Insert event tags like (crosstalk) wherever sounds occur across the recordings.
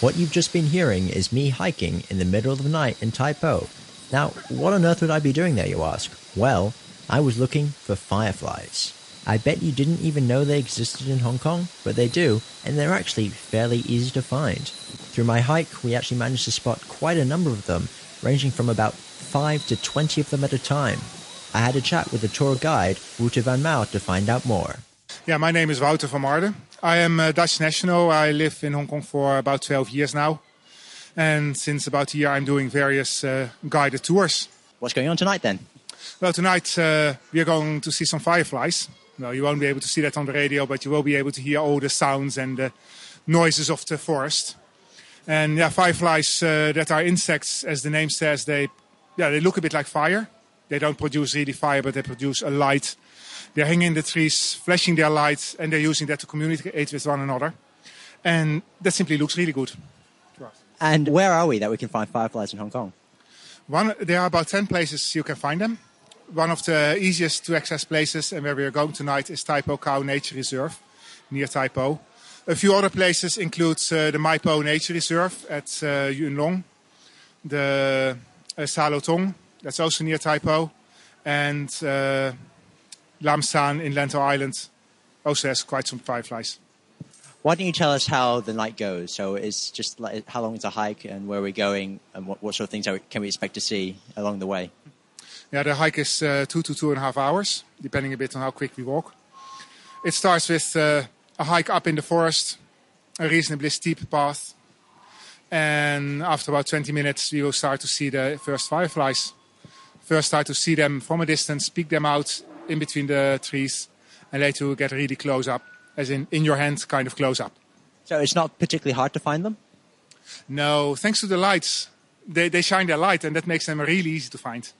What you've just been hearing is me hiking in the middle of the night in Tai Po. Now, what on earth would I be doing there, you ask? Well, I was looking for fireflies. I bet you didn't even know they existed in Hong Kong, but they do, and they're actually fairly easy to find. Through my hike, we actually managed to spot quite a number of them, ranging from about 5 to 20 of them at a time. I had a chat with the tour guide, Wouter van Mau, to find out more. Yeah, my name is Wouter van Marden. I am a Dutch national. I live in Hong Kong for about 12 years now. And since about a year, I'm doing various uh, guided tours. What's going on tonight then? Well, tonight uh, we are going to see some fireflies. Well, you won't be able to see that on the radio, but you will be able to hear all the sounds and the noises of the forest. And yeah, fireflies uh, that are insects, as the name says, they yeah they look a bit like fire. They don't produce really fire, but they produce a light they're hanging in the trees, flashing their lights, and they're using that to communicate with one another. And that simply looks really good. And where are we that we can find fireflies in Hong Kong? One, there are about 10 places you can find them. One of the easiest to access places and where we are going tonight is Tai Po Kau Nature Reserve near Tai Po. A few other places include uh, the Mai Po Nature Reserve at uh, Yuen Long, the uh, Sa Tong, that's also near Tai Po, and uh, Lam San in Lantau Island also has quite some fireflies. Why don't you tell us how the night goes? So it's just like how long is a hike and where we're going and what, what sort of things we, can we expect to see along the way? Yeah, the hike is uh, two to two and a half hours, depending a bit on how quick we walk. It starts with uh, a hike up in the forest, a reasonably steep path, and after about 20 minutes, we will start to see the first fireflies. First, start to see them from a distance, peek them out in between the trees, and later get really close up, as in in your hand, kind of close up. So it's not particularly hard to find them. No, thanks to the lights, they they shine their light, and that makes them really easy to find.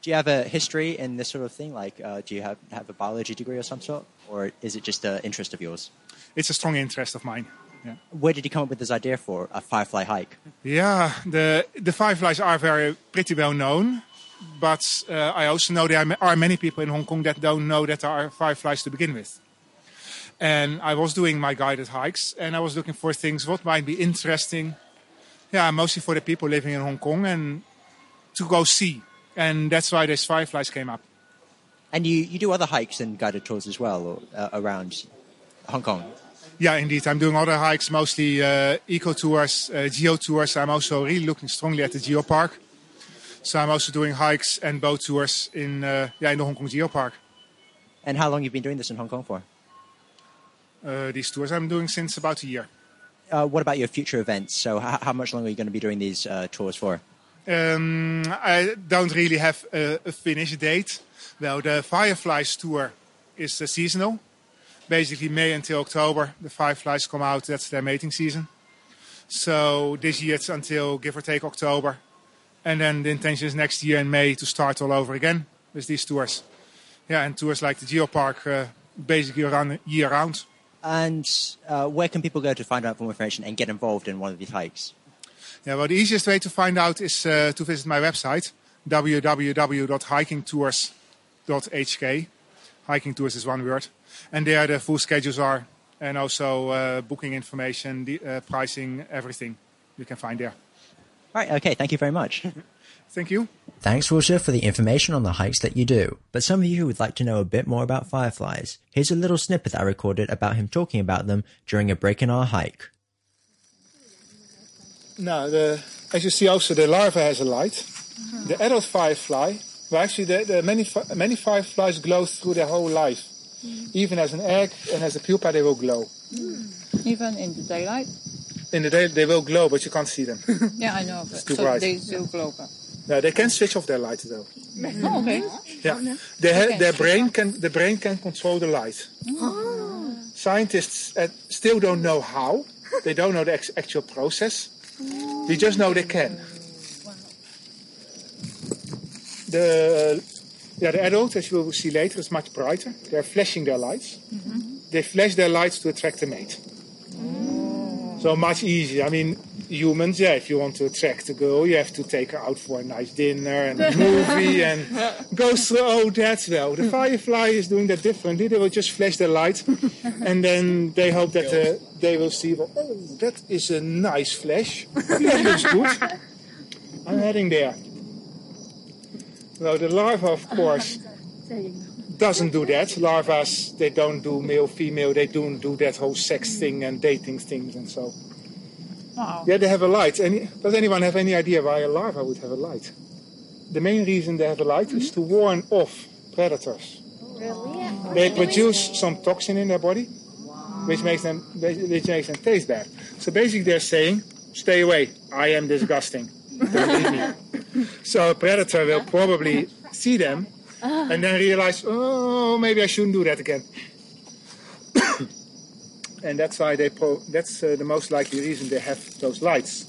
Do you have a history in this sort of thing? Like, uh, do you have have a biology degree or some sort, or is it just an interest of yours? It's a strong interest of mine. Yeah. Where did you come up with this idea for a firefly hike? Yeah, the the fireflies are very pretty well known. But uh, I also know there are many people in Hong Kong that don't know that there are fireflies to begin with. And I was doing my guided hikes and I was looking for things what might be interesting. Yeah, mostly for the people living in Hong Kong and to go see. And that's why these fireflies came up. And you, you do other hikes and guided tours as well or, uh, around Hong Kong? Yeah, indeed. I'm doing other hikes, mostly uh, eco tours, uh, geo tours. I'm also really looking strongly at the geo park. So I'm also doing hikes and boat tours in uh, yeah in the Hong Kong Geopark. And how long have you been doing this in Hong Kong for? Uh, these tours I'm doing since about a year. Uh, what about your future events? So how, how, much longer are you going to be doing these uh, tours for? Um, I don't really have a, a finish date. Well, the Fireflies tour is uh, seasonal. Basically, May until October, the Fireflies come out. That's their mating season. So this year it's until give or take October. And then the intention is next year in May to start all over again with these tours. Yeah, and tours like the Geopark uh, basically run year round. And uh, where can people go to find out more information and get involved in one of these hikes? Yeah, well, the easiest way to find out is uh, to visit my website, www.hikingtours.hk. Hiking tours is one word. And there the full schedules are, and also uh, booking information, the, uh, pricing, everything you can find there. Right, okay, thank you very much. (laughs) Thank you. Thanks, Wouter, for the information on the hikes that you do. But some of you who would like to know a bit more about fireflies, here's a little snippet that I recorded about him talking about them during a break in our hike. Now, the, as you see, also the larva has a light. Mm-hmm. The adult firefly, well, actually, the, the many many fireflies glow through their whole life. Mm. Even as an egg and as a pupa, they will glow. Mm. Even in the daylight. In the day they will glow, but you can't see them. (laughs) yeah, I know. It's too so bright. They still glow. No, they can switch off their light though. Oh, okay. Yeah, they okay. their brain can the brain can control the light. Oh. Scientists uh, still don't know how. They don't know the ex- actual process. They just know they can. The yeah, the adult, as you will see later, is much brighter. They're flashing their lights. Mm-hmm. They flash their lights to attract a mate. So much easier. I mean, humans, yeah, if you want to attract a girl, you have to take her out for a nice dinner and a movie (laughs) and go through all that. Well, the firefly is doing that differently. They will just flash their light and then they hope that uh, they will see, well, oh, that is a nice flash. that looks good. I'm heading there. Well, the larva, of course, (laughs) doesn't do that. Larvas, they don't do male, female. They don't do that whole sex thing and dating things and so. Wow. Yeah, they have a light. Any, does anyone have any idea why a larva would have a light? The main reason they have a light is to warn off predators. Really? They produce some toxin in their body, which makes them which makes them taste bad. So basically, they're saying, "Stay away! I am disgusting. Don't eat me." (laughs) So a predator will probably see them and then realize, "Oh, maybe I shouldn't do that again." (coughs) and that's why they pro- that's uh, the most likely reason they have those lights.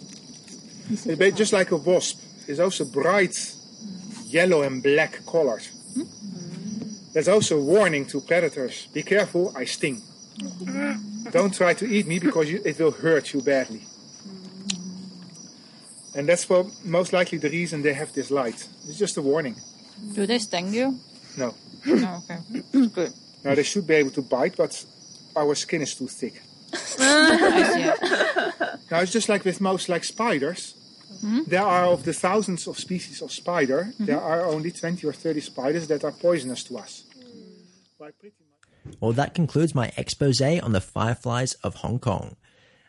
It's ba- just like a wasp, it's also bright yellow and black colors. That's also a warning to predators: be careful, I sting. Don't try to eat me because you, it will hurt you badly. And that's for most likely the reason they have this light. It's just a warning. Do they sting you? No, No, okay. Good. now they should be able to bite, but our skin is too thick. (laughs) I see. Now it's just like with most like spiders. Hmm. There are of the thousands of species of spider, Hmm. there are only 20 or 30 spiders that are poisonous to us. Why, Well, that concludes my expose on the fireflies of Hong Kong.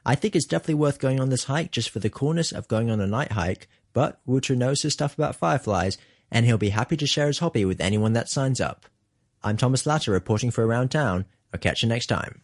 I think it's definitely worth going on this hike just for the coolness of going on a night hike, but Wouter knows his stuff about fireflies, and he'll be happy to share his hobby with anyone that signs up. I'm Thomas Latter reporting for Around Town. I'll catch you next time.